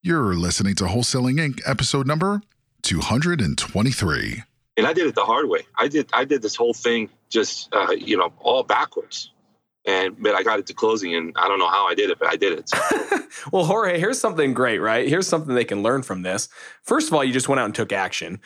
You're listening to Wholesaling Inc., episode number 223. And I did it the hard way. I did I did this whole thing just uh, you know all backwards. And but I got it to closing, and I don't know how I did it, but I did it. well, Jorge, here's something great, right? Here's something they can learn from this. First of all, you just went out and took action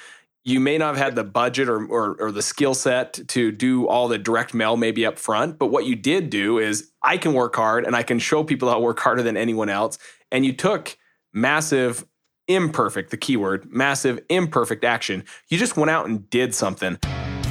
you may not have had the budget or, or, or the skill set to do all the direct mail maybe up front but what you did do is i can work hard and i can show people how to work harder than anyone else and you took massive imperfect the keyword massive imperfect action. You just went out and did something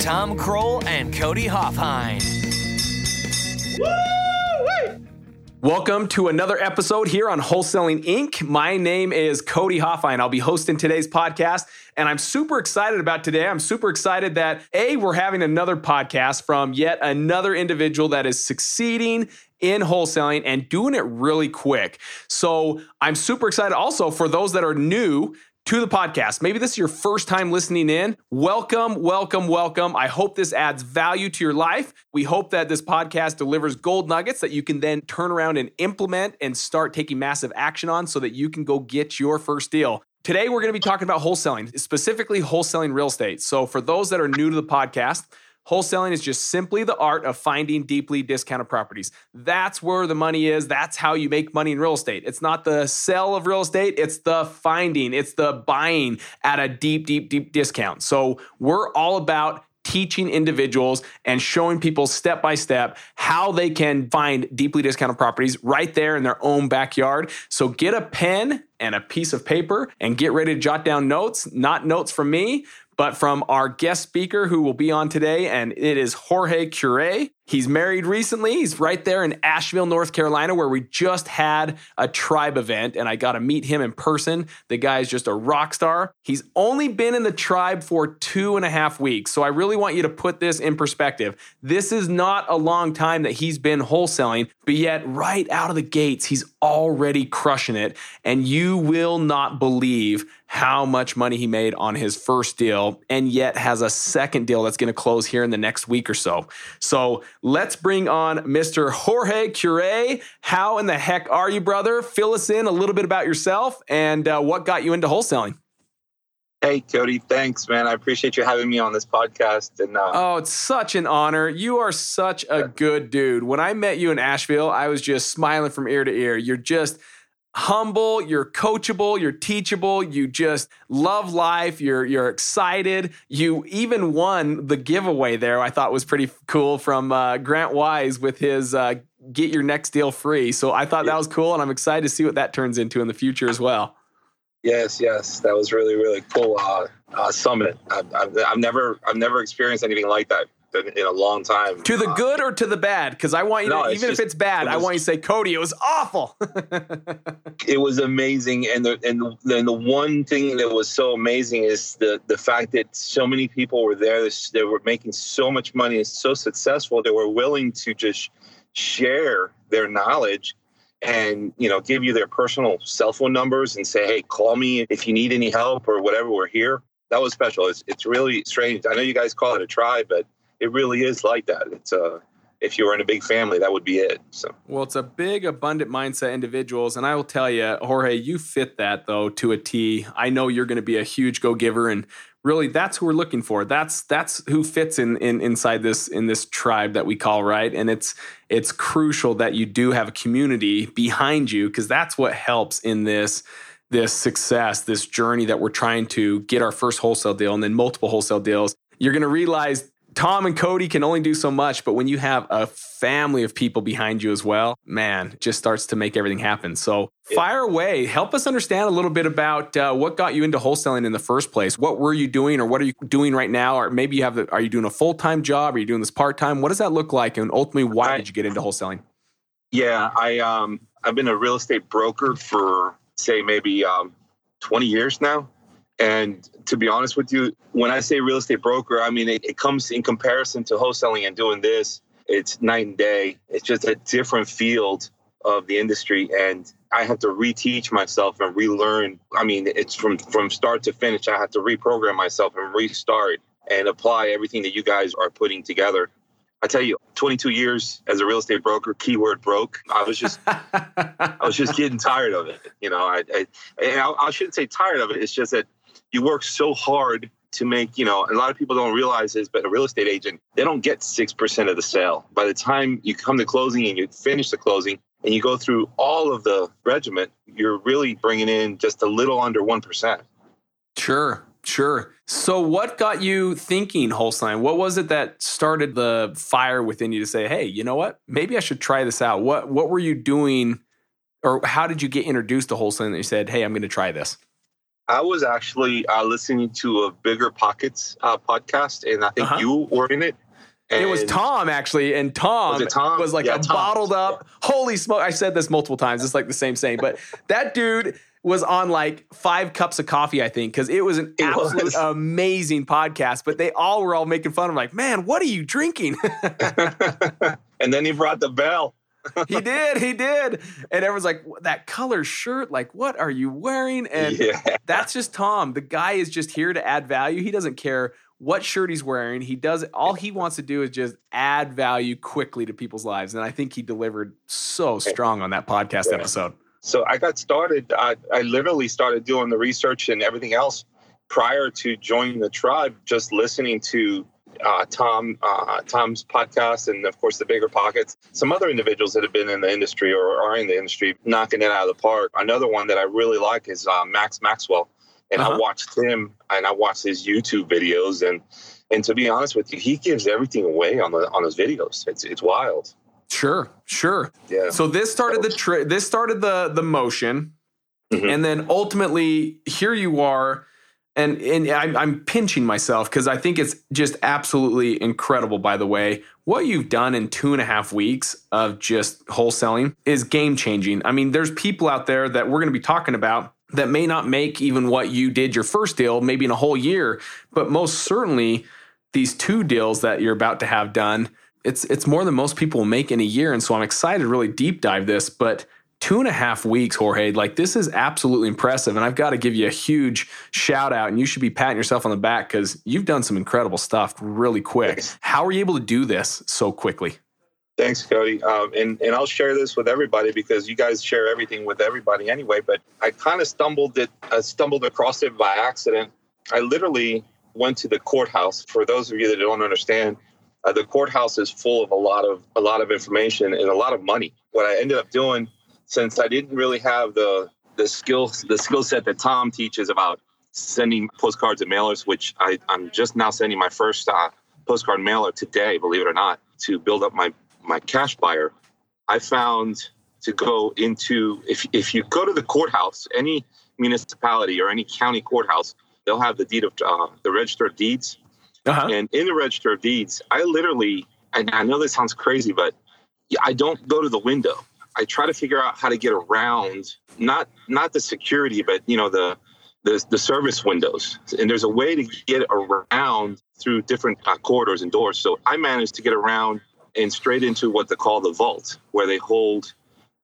Tom Krol and Cody Hofhine. Welcome to another episode here on Wholesaling Inc. My name is Cody Hofhine. I'll be hosting today's podcast, and I'm super excited about today. I'm super excited that A, we're having another podcast from yet another individual that is succeeding in wholesaling and doing it really quick. So I'm super excited also for those that are new to the podcast. Maybe this is your first time listening in. Welcome, welcome, welcome. I hope this adds value to your life. We hope that this podcast delivers gold nuggets that you can then turn around and implement and start taking massive action on so that you can go get your first deal. Today, we're going to be talking about wholesaling, specifically wholesaling real estate. So, for those that are new to the podcast, Wholesaling is just simply the art of finding deeply discounted properties. That's where the money is. That's how you make money in real estate. It's not the sale of real estate, it's the finding, it's the buying at a deep, deep, deep discount. So we're all about teaching individuals and showing people step by step how they can find deeply discounted properties right there in their own backyard. So get a pen and a piece of paper and get ready to jot down notes, not notes from me, but from our guest speaker who will be on today, and it is Jorge Cure. He's married recently. He's right there in Asheville, North Carolina, where we just had a tribe event, and I got to meet him in person. The guy is just a rock star. He's only been in the tribe for two and a half weeks. So I really want you to put this in perspective. This is not a long time that he's been wholesaling, but yet right out of the gates, he's already crushing it. And you will not believe how much money he made on his first deal, and yet has a second deal that's going to close here in the next week or so. So let's bring on Mr. Jorge Cure. How in the heck are you, brother? Fill us in a little bit about yourself and uh, what got you into wholesaling. Hey, Cody, thanks, man. I appreciate you having me on this podcast. And uh, oh, it's such an honor. You are such a good dude. When I met you in Asheville, I was just smiling from ear to ear. You're just humble, you're coachable, you're teachable, you just love life, you're you're excited. You even won the giveaway there. I thought was pretty cool from uh, Grant Wise with his uh, get your next deal free. So I thought that was cool, and I'm excited to see what that turns into in the future as well. Yes, yes, that was really really cool uh, uh summit. I've, I've, I've never I've never experienced anything like that in a long time. To the uh, good or to the bad? Because I want you no, to, even just, if it's bad, it was, I want you to say, Cody, it was awful. it was amazing. And the, and the, and the one thing that was so amazing is the, the fact that so many people were there. They were making so much money and so successful. They were willing to just share their knowledge and you know give you their personal cell phone numbers and say hey call me if you need any help or whatever we're here that was special it's, it's really strange i know you guys call it a tribe but it really is like that. It's uh, if you were in a big family, that would be it. So well, it's a big, abundant mindset individuals, and I will tell you, Jorge, you fit that though to a T. I know you're going to be a huge go giver, and really, that's who we're looking for. That's that's who fits in, in inside this in this tribe that we call right, and it's it's crucial that you do have a community behind you because that's what helps in this this success, this journey that we're trying to get our first wholesale deal and then multiple wholesale deals. You're going to realize Tom and Cody can only do so much, but when you have a family of people behind you as well, man, just starts to make everything happen. So fire away. Help us understand a little bit about uh, what got you into wholesaling in the first place. What were you doing, or what are you doing right now? Or maybe you have the, are you doing a full time job? Are you doing this part time? What does that look like? And ultimately, why I, did you get into wholesaling? Yeah, I um, I've been a real estate broker for say maybe um, 20 years now. And to be honest with you, when I say real estate broker, I mean, it, it comes in comparison to wholesaling and doing this, it's night and day. It's just a different field of the industry. And I have to reteach myself and relearn. I mean, it's from, from start to finish. I have to reprogram myself and restart and apply everything that you guys are putting together. I tell you, 22 years as a real estate broker, keyword broke. I was just, I was just getting tired of it. You know, I, I, I, I shouldn't say tired of it. It's just that you work so hard to make, you know, a lot of people don't realize this, but a real estate agent, they don't get 6% of the sale. By the time you come to closing and you finish the closing and you go through all of the regiment, you're really bringing in just a little under 1%. Sure. Sure. So, what got you thinking wholesaling? What was it that started the fire within you to say, "Hey, you know what? Maybe I should try this out." What What were you doing, or how did you get introduced to wholesaling That you said, "Hey, I'm going to try this." I was actually uh, listening to a BiggerPockets uh, podcast, and I think uh-huh. you were in it. And it was Tom actually, and Tom was, Tom? was like yeah, a bottled up. Yeah. Holy smoke! I said this multiple times. It's like the same saying, but that dude was on like five cups of coffee, I think, because it was an it absolute was. amazing podcast. But they all were all making fun of him, like, man, what are you drinking? and then he brought the bell. He did, he did. And everyone's like, that color shirt, like, what are you wearing? And yeah. that's just Tom. The guy is just here to add value. He doesn't care what shirt he's wearing. He does all he wants to do is just add value quickly to people's lives. And I think he delivered so strong on that podcast yeah. episode. So I got started. I, I literally started doing the research and everything else prior to joining the tribe, just listening to uh, Tom uh, Tom's podcast and of course the BiggerPockets. Some other individuals that have been in the industry or are in the industry knocking it out of the park. Another one that I really like is uh, Max Maxwell, and uh-huh. I watched him and I watched his YouTube videos and and to be honest with you, he gives everything away on the on his videos. It's it's wild. Sure, sure. Yeah. So this started the tri- this started the the motion, mm-hmm. and then ultimately here you are, and and I'm, I'm pinching myself because I think it's just absolutely incredible. By the way, what you've done in two and a half weeks of just wholesaling is game changing. I mean, there's people out there that we're going to be talking about that may not make even what you did your first deal, maybe in a whole year, but most certainly these two deals that you're about to have done it's it's more than most people make in a year, and so I'm excited to really deep dive this. But two and a half weeks, Jorge, like this is absolutely impressive, and I've got to give you a huge shout out, and you should be patting yourself on the back because you've done some incredible stuff really quick. Thanks. How are you able to do this so quickly? Thanks, Cody. Um, and and I'll share this with everybody because you guys share everything with everybody anyway. But I kind of stumbled it, uh, stumbled across it by accident. I literally went to the courthouse. For those of you that don't understand, uh, the courthouse is full of a lot of a lot of information and a lot of money. What I ended up doing, since I didn't really have the the skill the skill set that Tom teaches about sending postcards and mailers, which I, I'm just now sending my first uh, postcard mailer today, believe it or not, to build up my my cash buyer. I found to go into if if you go to the courthouse, any municipality or any county courthouse, they'll have the deed of uh, the register of deeds uh-huh. And in the register of deeds, I literally, and I know this sounds crazy, but I don't go to the window. I try to figure out how to get around not not the security, but you know the the, the service windows. And there's a way to get around through different uh, corridors and doors. So I managed to get around and straight into what they call the vault, where they hold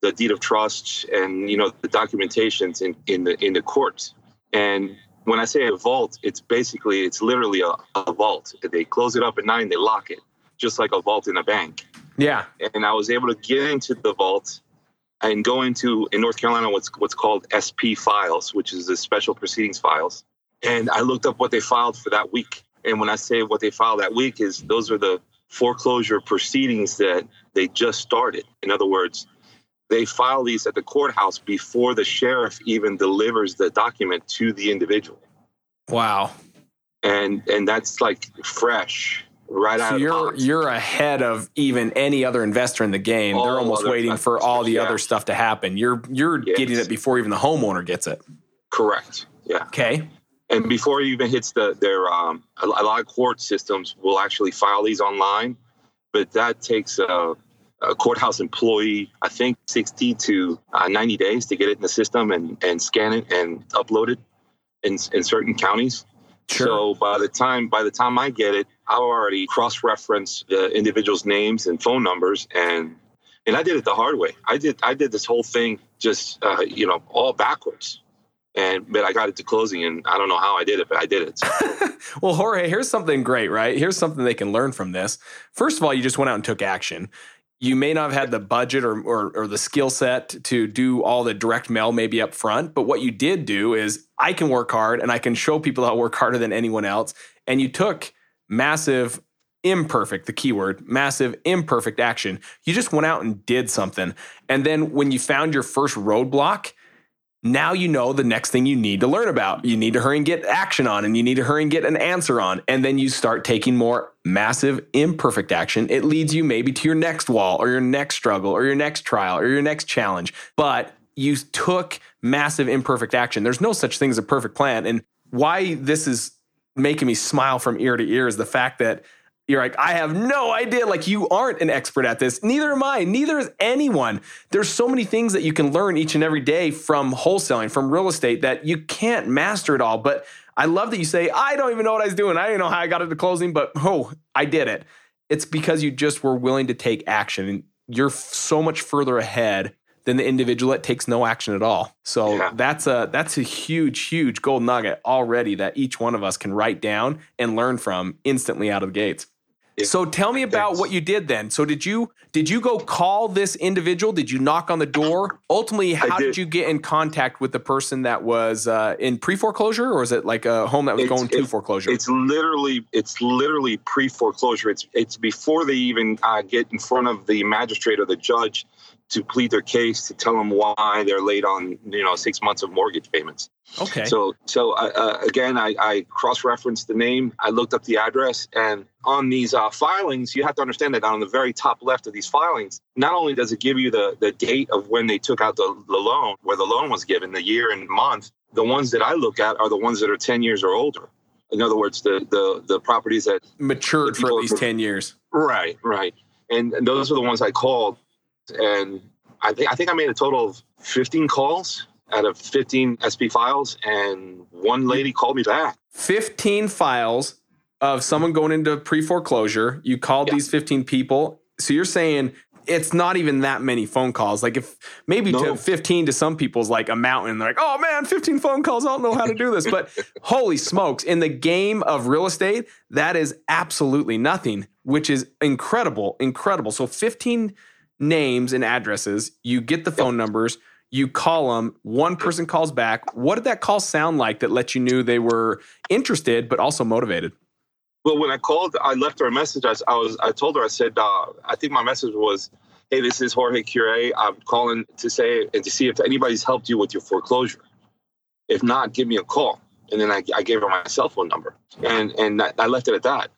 the deed of trust and you know the documentations in in the in the courts. And when I say a vault, it's basically it's literally a, a vault. They close it up at and they lock it, just like a vault in a bank. Yeah. And I was able to get into the vault and go into in North Carolina what's what's called SP files, which is the special proceedings files. And I looked up what they filed for that week. And when I say what they filed that week is those are the foreclosure proceedings that they just started. In other words, they file these at the courthouse before the sheriff even delivers the document to the individual. Wow. And and that's like fresh right so you're you're ahead of even any other investor in the game. All They're almost waiting for all the yeah. other stuff to happen. You're you're yes. getting it before even the homeowner gets it. Correct. Yeah. Okay. And before it even hits the their um a, a lot of court systems will actually file these online, but that takes uh a courthouse employee, I think 60 to uh, 90 days to get it in the system and, and scan it and upload it. in in certain counties. Sure. So by the time by the time I get it, I've already cross referenced the individuals' names and phone numbers, and and I did it the hard way. I did I did this whole thing just uh, you know all backwards, and but I got it to closing, and I don't know how I did it, but I did it. well, Jorge, here's something great, right? Here's something they can learn from this. First of all, you just went out and took action. You may not have had the budget or, or, or the skill set to do all the direct mail maybe up front, but what you did do is I can work hard and I can show people how I work harder than anyone else. And you took massive imperfect, the keyword, massive imperfect action. You just went out and did something. And then when you found your first roadblock, now you know the next thing you need to learn about. You need to hurry and get action on, and you need to hurry and get an answer on. And then you start taking more massive, imperfect action. It leads you maybe to your next wall, or your next struggle, or your next trial, or your next challenge. But you took massive, imperfect action. There's no such thing as a perfect plan. And why this is making me smile from ear to ear is the fact that you're like, I have no idea. Like, you aren't an expert at this. Neither am I. Neither is anyone. There's so many things that you can learn each and every day from wholesaling, from real estate, that you can't master it all. But I love that you say, I don't even know what I was doing. I didn't know how I got it to closing, but oh, I did it. It's because you just were willing to take action. And you're so much further ahead than the individual that takes no action at all. So yeah. that's a that's a huge, huge gold nugget already that each one of us can write down and learn from instantly out of the gates so tell me about what you did then. So did you did you go call this individual? Did you knock on the door? Ultimately, how did. did. you get in contact with the person that was uh, in pre foreclosure, or is it like a home that was it's, going to foreclosure? It's literally it's literally pre foreclosure. It's it's before they even uh, get in front of the magistrate or the judge to plead their case to tell them why they're late on you know six months of mortgage payments. Okay. So so uh, uh, again, I, I cross-referenced the name. I looked up the address, and on these uh, filings, you have to understand that on the very top left of these filings, not only does it give you the the date of when they took out the, the loan, where the loan was given, the year and month. The ones that I look at are the ones that are ten years or older. In other words, the the the properties that matured for at least ten years. Right, right, and, and those are the ones I called and I think I think I made a total of 15 calls out of 15 SP files, and one lady called me back. 15 files of someone going into pre foreclosure. You called yeah. these 15 people. So you're saying it's not even that many phone calls. Like if maybe no. to 15 to some people is like a mountain. They're like, oh man, 15 phone calls. I don't know how to do this. But holy smokes, in the game of real estate, that is absolutely nothing, which is incredible, incredible. So 15 names and addresses. You get the phone numbers. You call them. One person calls back. What did that call sound like that let you knew they were interested but also motivated? Well, when I called, I left her a message. I, I was, I told her, I said, uh, I think my message was, "Hey, this is Jorge Cure. I'm calling to say and to see if anybody's helped you with your foreclosure. If not, give me a call." And then I, I gave her my cell phone number, and and I left it at that.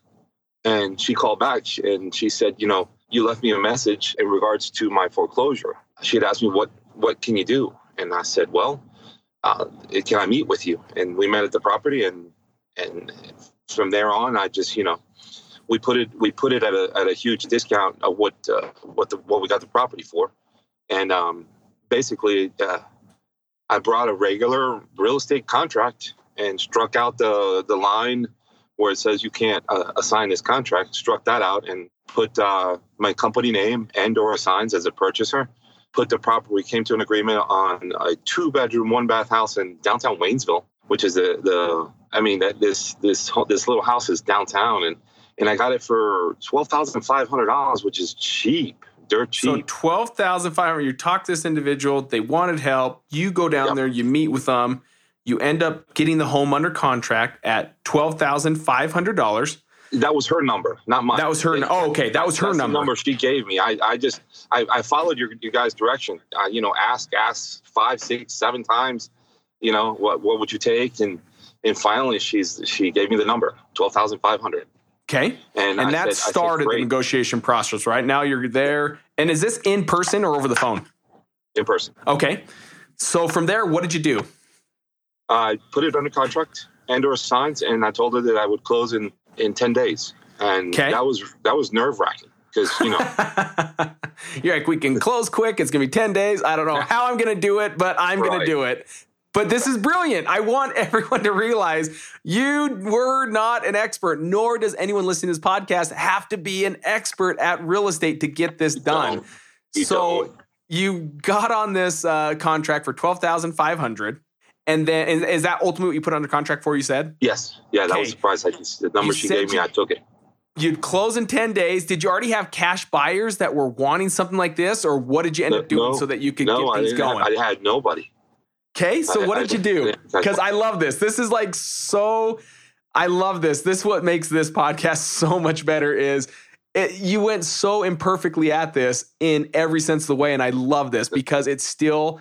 And she called back and she said, you know, you left me a message in regards to my foreclosure. She had asked me, what, what can you do? And I said, well, uh, can I meet with you? And we met at the property and, and from there on, I just, you know, we put it, we put it at a, at a huge discount of what, uh, what the, what we got the property for. And, um, basically, uh, I brought a regular real estate contract and struck out the, the line where it says you can't uh, assign this contract, struck that out and put uh, my company name and or assigns as a purchaser. Put the property we came to an agreement on a two bedroom one bath house in downtown waynesville which is the, the i mean that this this this little house is downtown and and i got it for $12500 which is cheap dirt cheap. so 12500 you talk to this individual they wanted help you go down yep. there you meet with them you end up getting the home under contract at $12500 that was her number, not mine. That was her. oh, okay. That was her number. number she gave me. I, I just, I, I followed your, your guys' direction. Uh, you know, ask, ask five, six, seven times. You know, what, what would you take? And, and finally, she's, she gave me the number, twelve thousand five hundred. Okay. And, and that said, started said, the negotiation process, right? Now you're there. And is this in person or over the phone? In person. Okay. So from there, what did you do? I put it under contract and or assigns, and I told her that I would close in in ten days, and okay. that was that was nerve wracking because you know you're like we can close quick. It's gonna be ten days. I don't know how I'm gonna do it, but I'm right. gonna do it. But this is brilliant. I want everyone to realize you were not an expert, nor does anyone listening to this podcast have to be an expert at real estate to get this done. You so you got on this uh, contract for twelve thousand five hundred, and then is, is that ultimately what you put under contract for? You said Yes. Yeah, that was the price. I just, the number You she gave me, you- I took it. you'd close in ten days. Did you already have cash buyers that were wanting something like this, or what did you end No, up doing no, so that you could No, get things didn't. going? Have, I had nobody. Okay, so I- what I did you do? Because I love this. This is like so. I love this. This what makes this podcast so much better. Is it, you went so imperfectly at this in every sense of the way, and I love this because it's still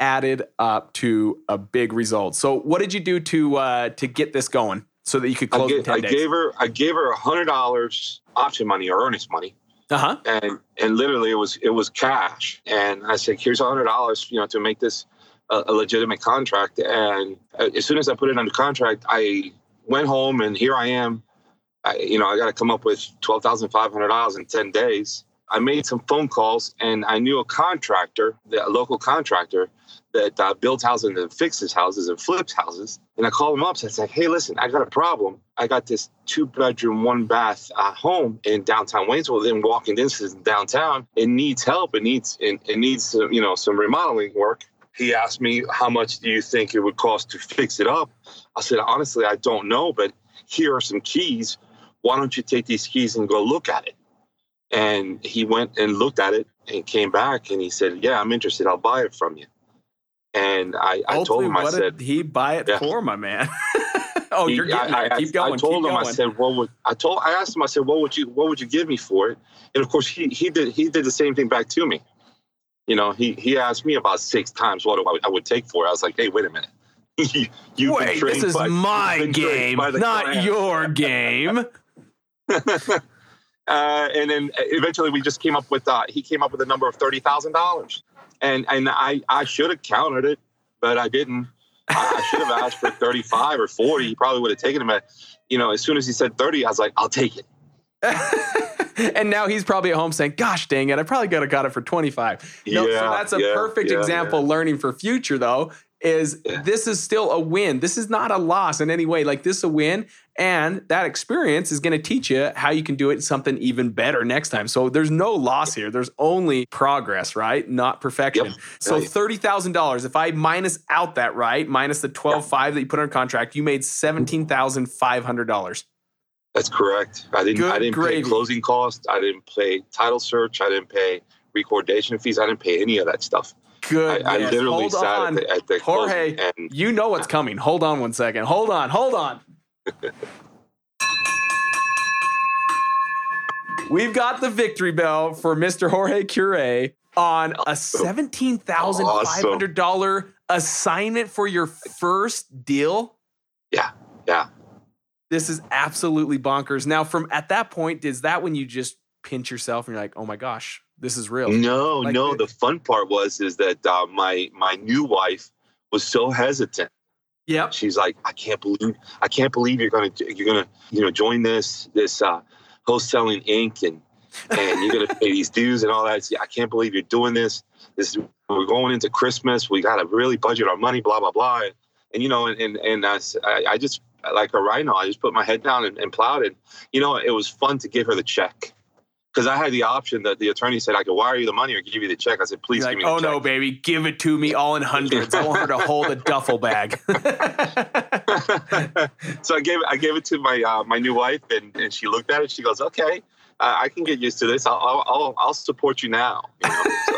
added up to a big result. So, what did you do to uh, to get this going so that you could I, close in gave, I gave her. I gave her a hundred dollars option money or earnest money, uh huh. and and literally it was it was cash. And I said, "Here's a hundred dollars, you know, to make this a, a legitimate contract." And uh, as soon as I put it under contract, I went home, and here I am. I, you know, I got to come up with twelve thousand five hundred dollars in ten days. I made some phone calls, and I knew a contractor, a local contractor, that uh, builds houses and fixes houses and flips houses. And I called him up. So I said, "Hey, listen, I got a problem. I got this two bedroom, one bath uh, home in downtown Waynesville, within walking distance downtown. It needs help. It needs it, it needs some, you know some remodeling work." He asked me, "How much do you think it would cost to fix it up?" I said, "Honestly, I don't know, but here are some keys. Why don't you take these keys and go look at it?" And he went and looked at it and came back and he said, "Yeah, I'm interested. I'll buy it from you." And I, I told him, I said, he buy it Yeah. for, my man? oh, he- you're getting I. I, keep going. I told keep him, going. I said, "What would I told?" I asked him, I said, "What would you What would you give me for it?" And of course, he he did he did the same thing back to me. You know, he he asked me about six times what I would, I would take for it. I was like, "Hey, wait a minute." You- Wait, this is by- my you've been trained game, not client. your game. uh, and then eventually we just came up with uh, he came up with a number of thirty thousand dollars, and and I I should have counted it, but I didn't. I should have asked for thirty five or forty. He probably would have taken him at, you know, as soon as he said thirty, I was like, I'll take it. and now he's probably at home saying, "Gosh, dang it! I probably could have got it for 25." No, so that's a yeah, perfect yeah, example. Learning for future, though, is Yeah. this is still a win. This is not a loss in any way. Like this, a win, and that experience is going to teach you how you can do it something even better next time. So there's no loss here. There's only progress, right? Not perfection. Yep, So thirty thousand dollars. If I minus out that right, minus the twelve five that you put on contract, you made seventeen thousand five hundred dollars. That's correct. I didn't. I didn't gravy. pay closing costs. I didn't pay title search. I didn't pay recordation fees. I didn't pay any of that stuff. Good. I, I literally Hold sat on. at the, at the Jorge, and you know what's coming. Hold on one second. Hold on. Hold on. We've got the victory bell for Mr. Jorge Cure on a $17,500 assignment for your first deal. yeah, yeah. This is absolutely bonkers. Now, from at that point, is that when you just pinch yourself and you're like, oh my gosh, this is real? No, Like no. the- The fun part was is that uh, my my new wife was so hesitant. Yep. She's like, I can't believe I can't believe you're gonna you're gonna you know join this this uh, wholesaling Inc. and and you're gonna pay these dues and all that. I can't believe you're doing this. This we're going into Christmas. We gotta really budget our money. Blah blah blah. And, and you know, and and, and I, I just like a rhino. I just put my head down and, and plowed it. You know, it was fun to give her the check. Because I had the option that the attorney said I could wire you the money or give you the check. I said, please You're give like, me the check. oh check. no, baby, give it to me all in hundreds. I want her to hold a duffel bag. so I gave I gave it to my uh, my new wife, and, and she looked at it. She goes, "Okay, uh, I can get used to this. I'll I'll, I'll, I'll support you now." You know? so,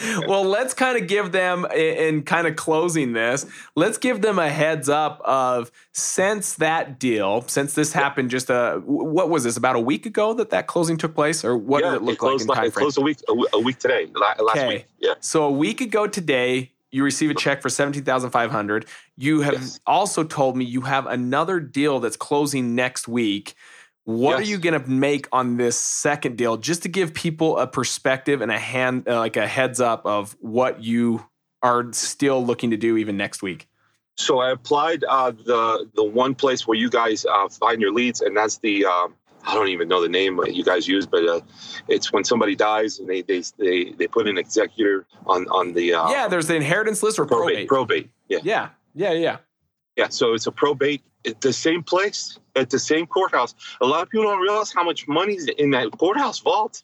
well, let's kind of give them in kind of closing this. Let's give them a heads up of since that deal, since this happened just uh, a what was this about a week ago that that closing took place, or what yeah, did it look like closed, in like- it frame? closed a week a, week today, last Okay. week. Yeah, So a week ago today, you receive a check for seventeen thousand five hundred. You have Yes. also told me you have another deal that's closing next week. What are you going to make on this second deal, just to give people a perspective and a hand, uh, like a heads up of what you are still looking to do even next week? So I applied uh, the the one place where you guys uh, find your leads, and that's the um, I don't even know the name that you guys use, but uh, it's when somebody dies and they they they, they put an executor on on the uh, yeah. There's the inheritance list or probate. Probate. Yeah. Yeah. Yeah. Yeah. Yeah. So it's a probate at the same place at the same courthouse. A lot of people don't realize how much money's in that courthouse vault.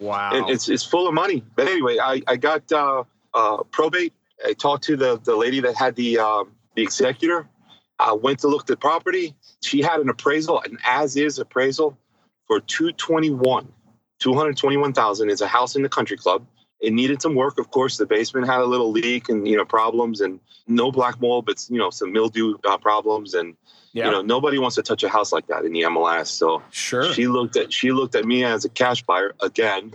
Wow. And it's it's full of money. But anyway, I I got uh, uh, probate. I talked to the the lady that had the um, the executor. I went to look at the property. She had an appraisal, an as is appraisal for 221. 221,000 is a house in the country club. It needed some work, of course. The basement had a little leak and you know problems, and no black mold, but you know some mildew uh, problems, and yeah. you know nobody wants to touch a house like that in the MLS. So sure, she looked at she looked at me as a cash buyer again,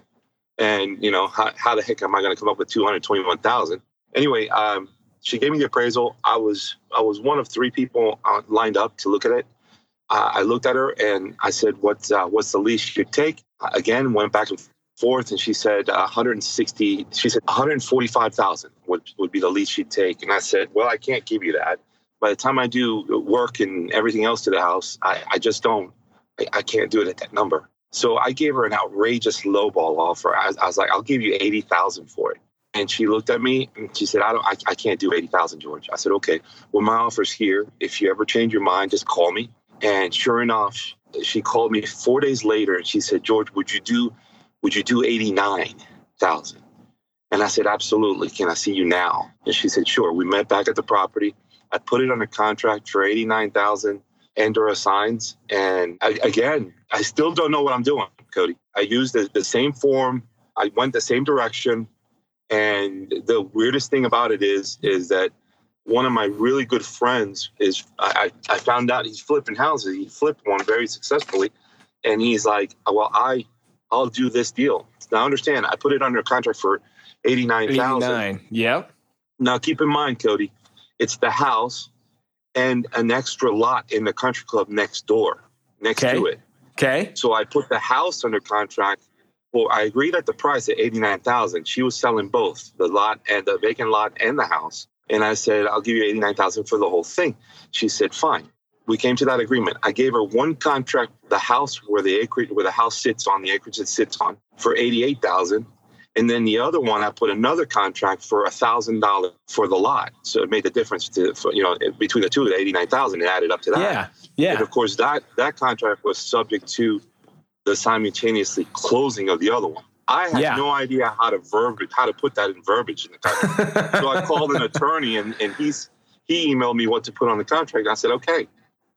and you know how, how the heck am I going to come up with 221,000? Anyway, um, she gave me the appraisal. I was I was one of three people uh, lined up to look at it. Uh, I looked at her and I said, "What's uh, what's the least you take?" Again, went back and forth, and she said 160. She said 145,000 would would be the least she'd take, and I said, "Well, I can't give you that. By the time I do work and everything else to the house, I, I just don't. I, I can't do it at that number." So I gave her an outrageous lowball offer. I, I was like, "I'll give you 80,000 for it." And she looked at me and she said, I don't, I, I can't do 80,000, George. I said, okay, well, my offer's here. If you ever change your mind, just call me. And sure enough, she called me four days later and she said, George, would you do, would you do 89,000? And I said, absolutely. Can I see you now? And she said, sure. We met back at the property. I put it under contract for 89,000 and or assigns. And I, again, I still don't know what I'm doing, Cody. I used the, the same form. I went the same direction. And the weirdest thing about it is, is that one of my really good friends is I, I found out he's flipping houses. He flipped one very successfully, and he's like, "Well, I I'll do this deal." Now understand, I put it under contract for eighty nine thousand. Yep. Now keep in mind, Cody, it's the house and an extra lot in the country club next door, next okay. to it. Okay. So I put the house under contract well, I agreed at the price at eighty nine thousand. She was selling both the lot and the vacant lot and the house, and I said, "I'll give you eighty nine thousand for the whole thing." She said, "Fine." We came to that agreement. I gave her one contract, the house where the acreage where the house sits on, the acreage it sits on, for eighty eight thousand, and then the other one I put another contract for a thousand dollars for the lot. So it made the difference to for, you know between the two, the eighty nine thousand, it added up to that. Yeah, yeah. And of course, that that contract was subject to the simultaneously closing of the other one. I had Yeah. no idea how to verbiage, how to put that in verbiage in the contract. so I called an attorney, and, and he's he emailed me what to put on the contract. I said, okay,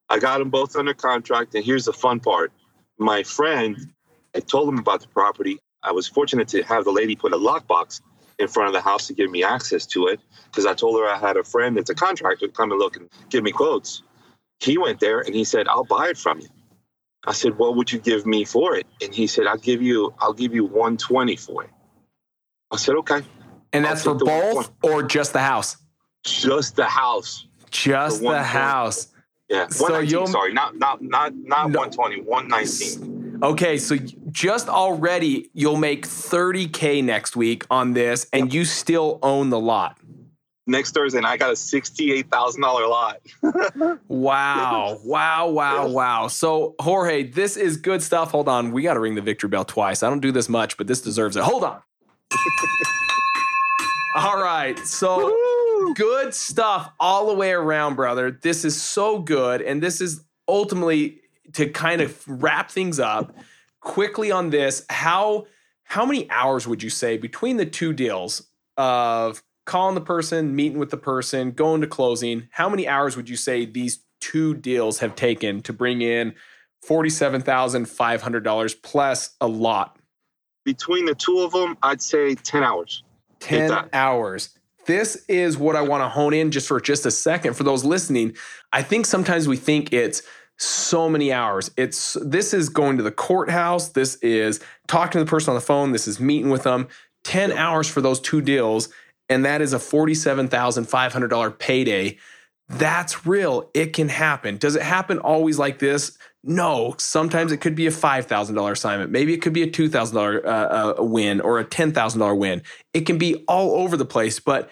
I got them both under contract. And here's the fun part: my friend, I told him about the property. I was fortunate to have the lady put a lockbox in front of the house to give me access to it because I told her I had a friend that's a contractor come and look and give me quotes. He went there and he said, "I'll buy it from you." I said, "What would you give me for it?" And he said, "I'll give you, I'll give you 120 for it." I said, "Okay." And I'll that's for both or just the house? Just the house. Just the house. Yeah, So 119. you'll- sorry, not not not not No. 120, 119. Okay, so just already you'll make 30K next week on this, and you still own the lot. Next Thursday, and I got a sixty-eight thousand dollar lot. Wow, wow, wow, wow. So, Jorge, this is good stuff. Hold on. We got to ring the victory bell twice. I don't do this much, but this deserves it. Hold on. All right. So, good stuff all the way around, brother. This is so good. And this is ultimately to kind of wrap things up quickly on this. How how many hours would you say between the two deals of calling the person, meeting with the person, going to closing? How many hours would you say these two deals have taken to bring in forty-seven thousand five hundred dollars plus a lot? Between the two of them, I'd say ten hours. 10 that. hours. This is what I want to hone in just for just a second for those listening. I think sometimes we think it's so many hours. It's this is going to the courthouse, this is talking to the person on the phone, this is meeting with them. 10 hours for those two deals and that is a $47,500 payday. That's real. It can happen. Does it happen always like this? No. Sometimes it could be a $5,000 assignment. Maybe it could be a $2,000 uh, uh, win or a $10,000 win. It can be all over the place, but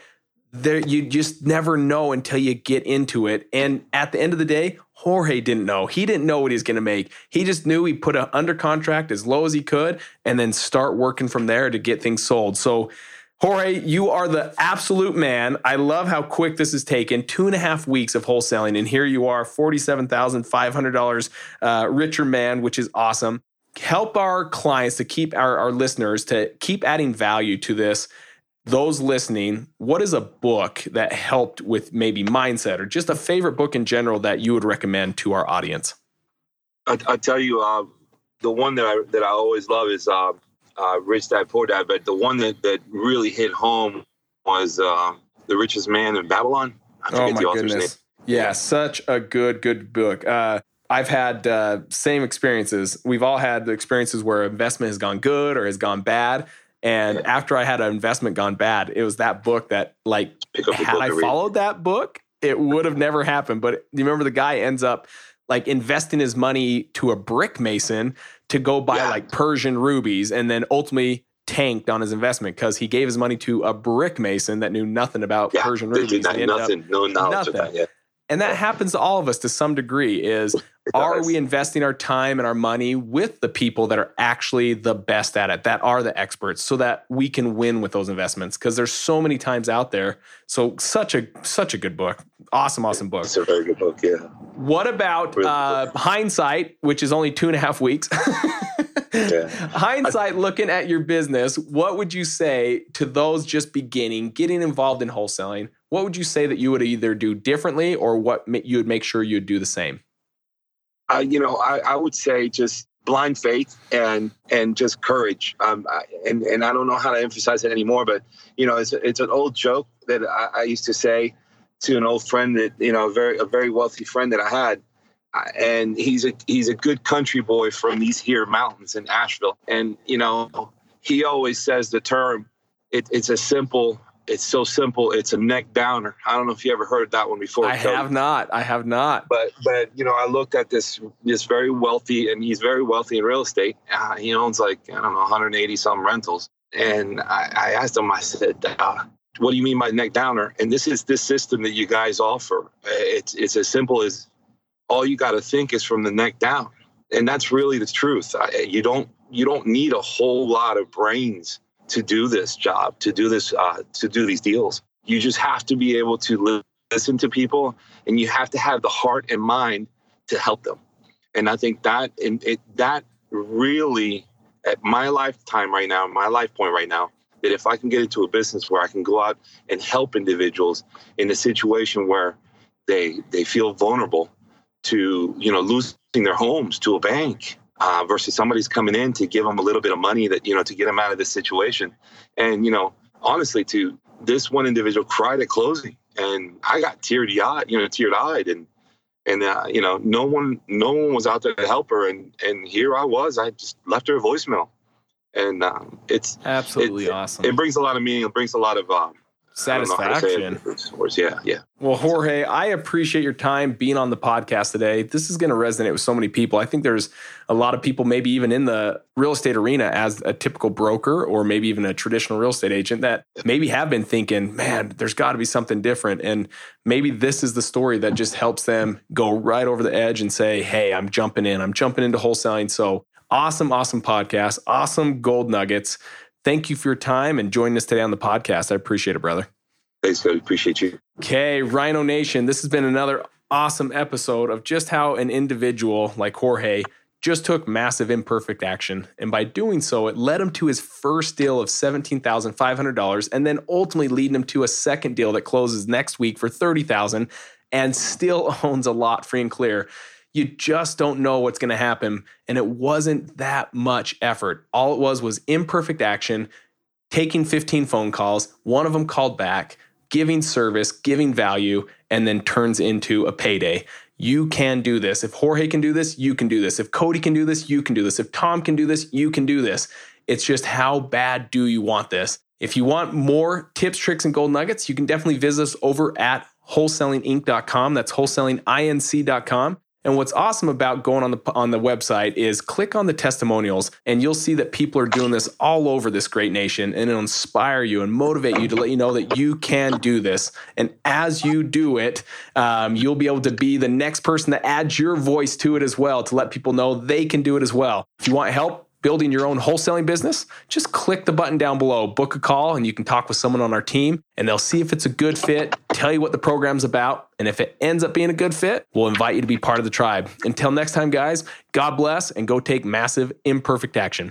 there you just never know until you get into it. And at the end of the day, Jorge didn't know. He didn't know what he was going to make. He just knew he put it under contract as low as he could and then start working from there to get things sold. So, Jorge, you are the absolute man. I love how quick this has taken. Two and a half weeks of wholesaling, and here you are, $47,500 uh, richer man, which is awesome. Help our clients to keep our, our listeners to keep adding value to this those listening, what is a book that helped with maybe mindset or just a favorite book in general that you would recommend to our audience? I, I tell you, uh, the one that I that I always love is uh, uh, Rich Dad Poor Dad, but the one that, that really hit home was uh, The Richest Man in Babylon. oh my goodness! Name. Yeah, such a good good book. Uh, I've had uh, same experiences. We've all had the experiences where investment has gone good or has gone bad. And yeah. after I had an investment gone bad, it was that book that, like, had I followed that book, it would have never happened. But you remember the guy ends up like investing his money to a brick mason to go buy yeah. like Persian rubies and then ultimately tanked on his investment because he gave his money to a brick mason that knew nothing about yeah, Persian rubies. Nothing, no knowledge nothing. of that. Yeah. And that happens to all of us to some degree is are we investing our time and our money with the people that are actually the best at it, that are the experts, so that we can win with those investments? Because there's so many times out there. So such a such a good book, awesome, awesome book. It's a very good book, yeah. What about uh, hindsight, which is only two and a half weeks? yeah. Hindsight, looking at your business, what would you say to those just beginning, getting involved in wholesaling? What would you say that you would either do differently, or what you would make sure you'd do the same? uh, you know, I, I, would say just blind faith and and just courage. Um, I, and and I don't know how to emphasize it anymore, but you know, it's it's an old joke that I, I used to say to an old friend that you know, a very a very wealthy friend that I had, and he's a he's a good country boy from these here mountains in Asheville, and you know, he always says the term. It, it's a simple it's so simple. It's a neck downer. I don't know if you ever heard that one before. I Cody. have not. I have not. But but you know, I looked at this this very wealthy, and he's very wealthy in real estate. Uh, he owns like I don't know 180 some rentals. And I, I asked him. I said, uh, "What do you mean by neck downer?" And this is this system that you guys offer. It's it's as simple as all you got to think is from the neck down, and that's really the truth. I, you don't you don't need a whole lot of brains to do this job, to do this, uh, to do these deals. You just have to be able to listen to people, and you have to have the heart and mind to help them. And I think that it, that really, at my lifetime right now, my life point right now, that if I can get into a business where I can go out and help individuals in a situation where they they feel vulnerable to you know losing their homes to a bank uh, versus somebody's coming in to give them a little bit of money that you know to get them out of this situation. And you know honestly to this one individual cried at closing and i got teary eyed you know teary eyed and and uh, you know no one no one was out there to help her. And and here i was i just left her a voicemail. And um, it's absolutely it, awesome. it, brings a lot of meaning. It brings a lot of um, satisfaction. Words. Yeah, yeah. Well, Jorge, I appreciate your time being on the podcast today. This is going to resonate with so many people. I think there's a lot of people, maybe even in the real estate arena, as a typical broker or maybe even a traditional real estate agent, that maybe have been thinking, man, there's got to be something different. And maybe this is the story that just helps them go right over the edge and say, hey, I'm jumping in, I'm jumping into wholesaling. So awesome, awesome podcast, awesome gold nuggets. Thank you for your time and joining us today on the podcast. I appreciate it, brother. Thanks, Cody. Appreciate you. Okay, Rhino Nation, this has been another awesome episode of just how an individual like Jorge just took massive imperfect action. And by doing so, it led him to his first deal of $17,500 and then ultimately leading him to a second deal that closes next week for 30,000 and still owns a lot free and clear you just don't know what's going to happen. And it wasn't that much effort. All it was was imperfect action, taking 15 phone calls, one of them called back, giving service, giving value, and then turns into a payday. You can do this. If Jorge can do this, you can do this. If Cody can do this, you can do this. If Tom can do this, you can do this. It's just how bad do you want this? If you want more tips, tricks, and gold nuggets, you can definitely visit us over at wholesalinginc.com. That's wholesalinginc.com. And what's awesome about going on the on the website is click on the testimonials and you'll see that people are doing this all over this great nation and it'll inspire you and motivate you to let you know that you can do this. And as you do it, um, you'll be able to be the next person that adds your voice to it as well to let people know they can do it as well. If you want help, building your own wholesaling business, just click the button down below, book a call, and you can talk with someone on our team and they'll see if it's a good fit, tell you what the program's about. And if it ends up being a good fit, we'll invite you to be part of the tribe. Until next time, guys, God bless and go take massive, imperfect action.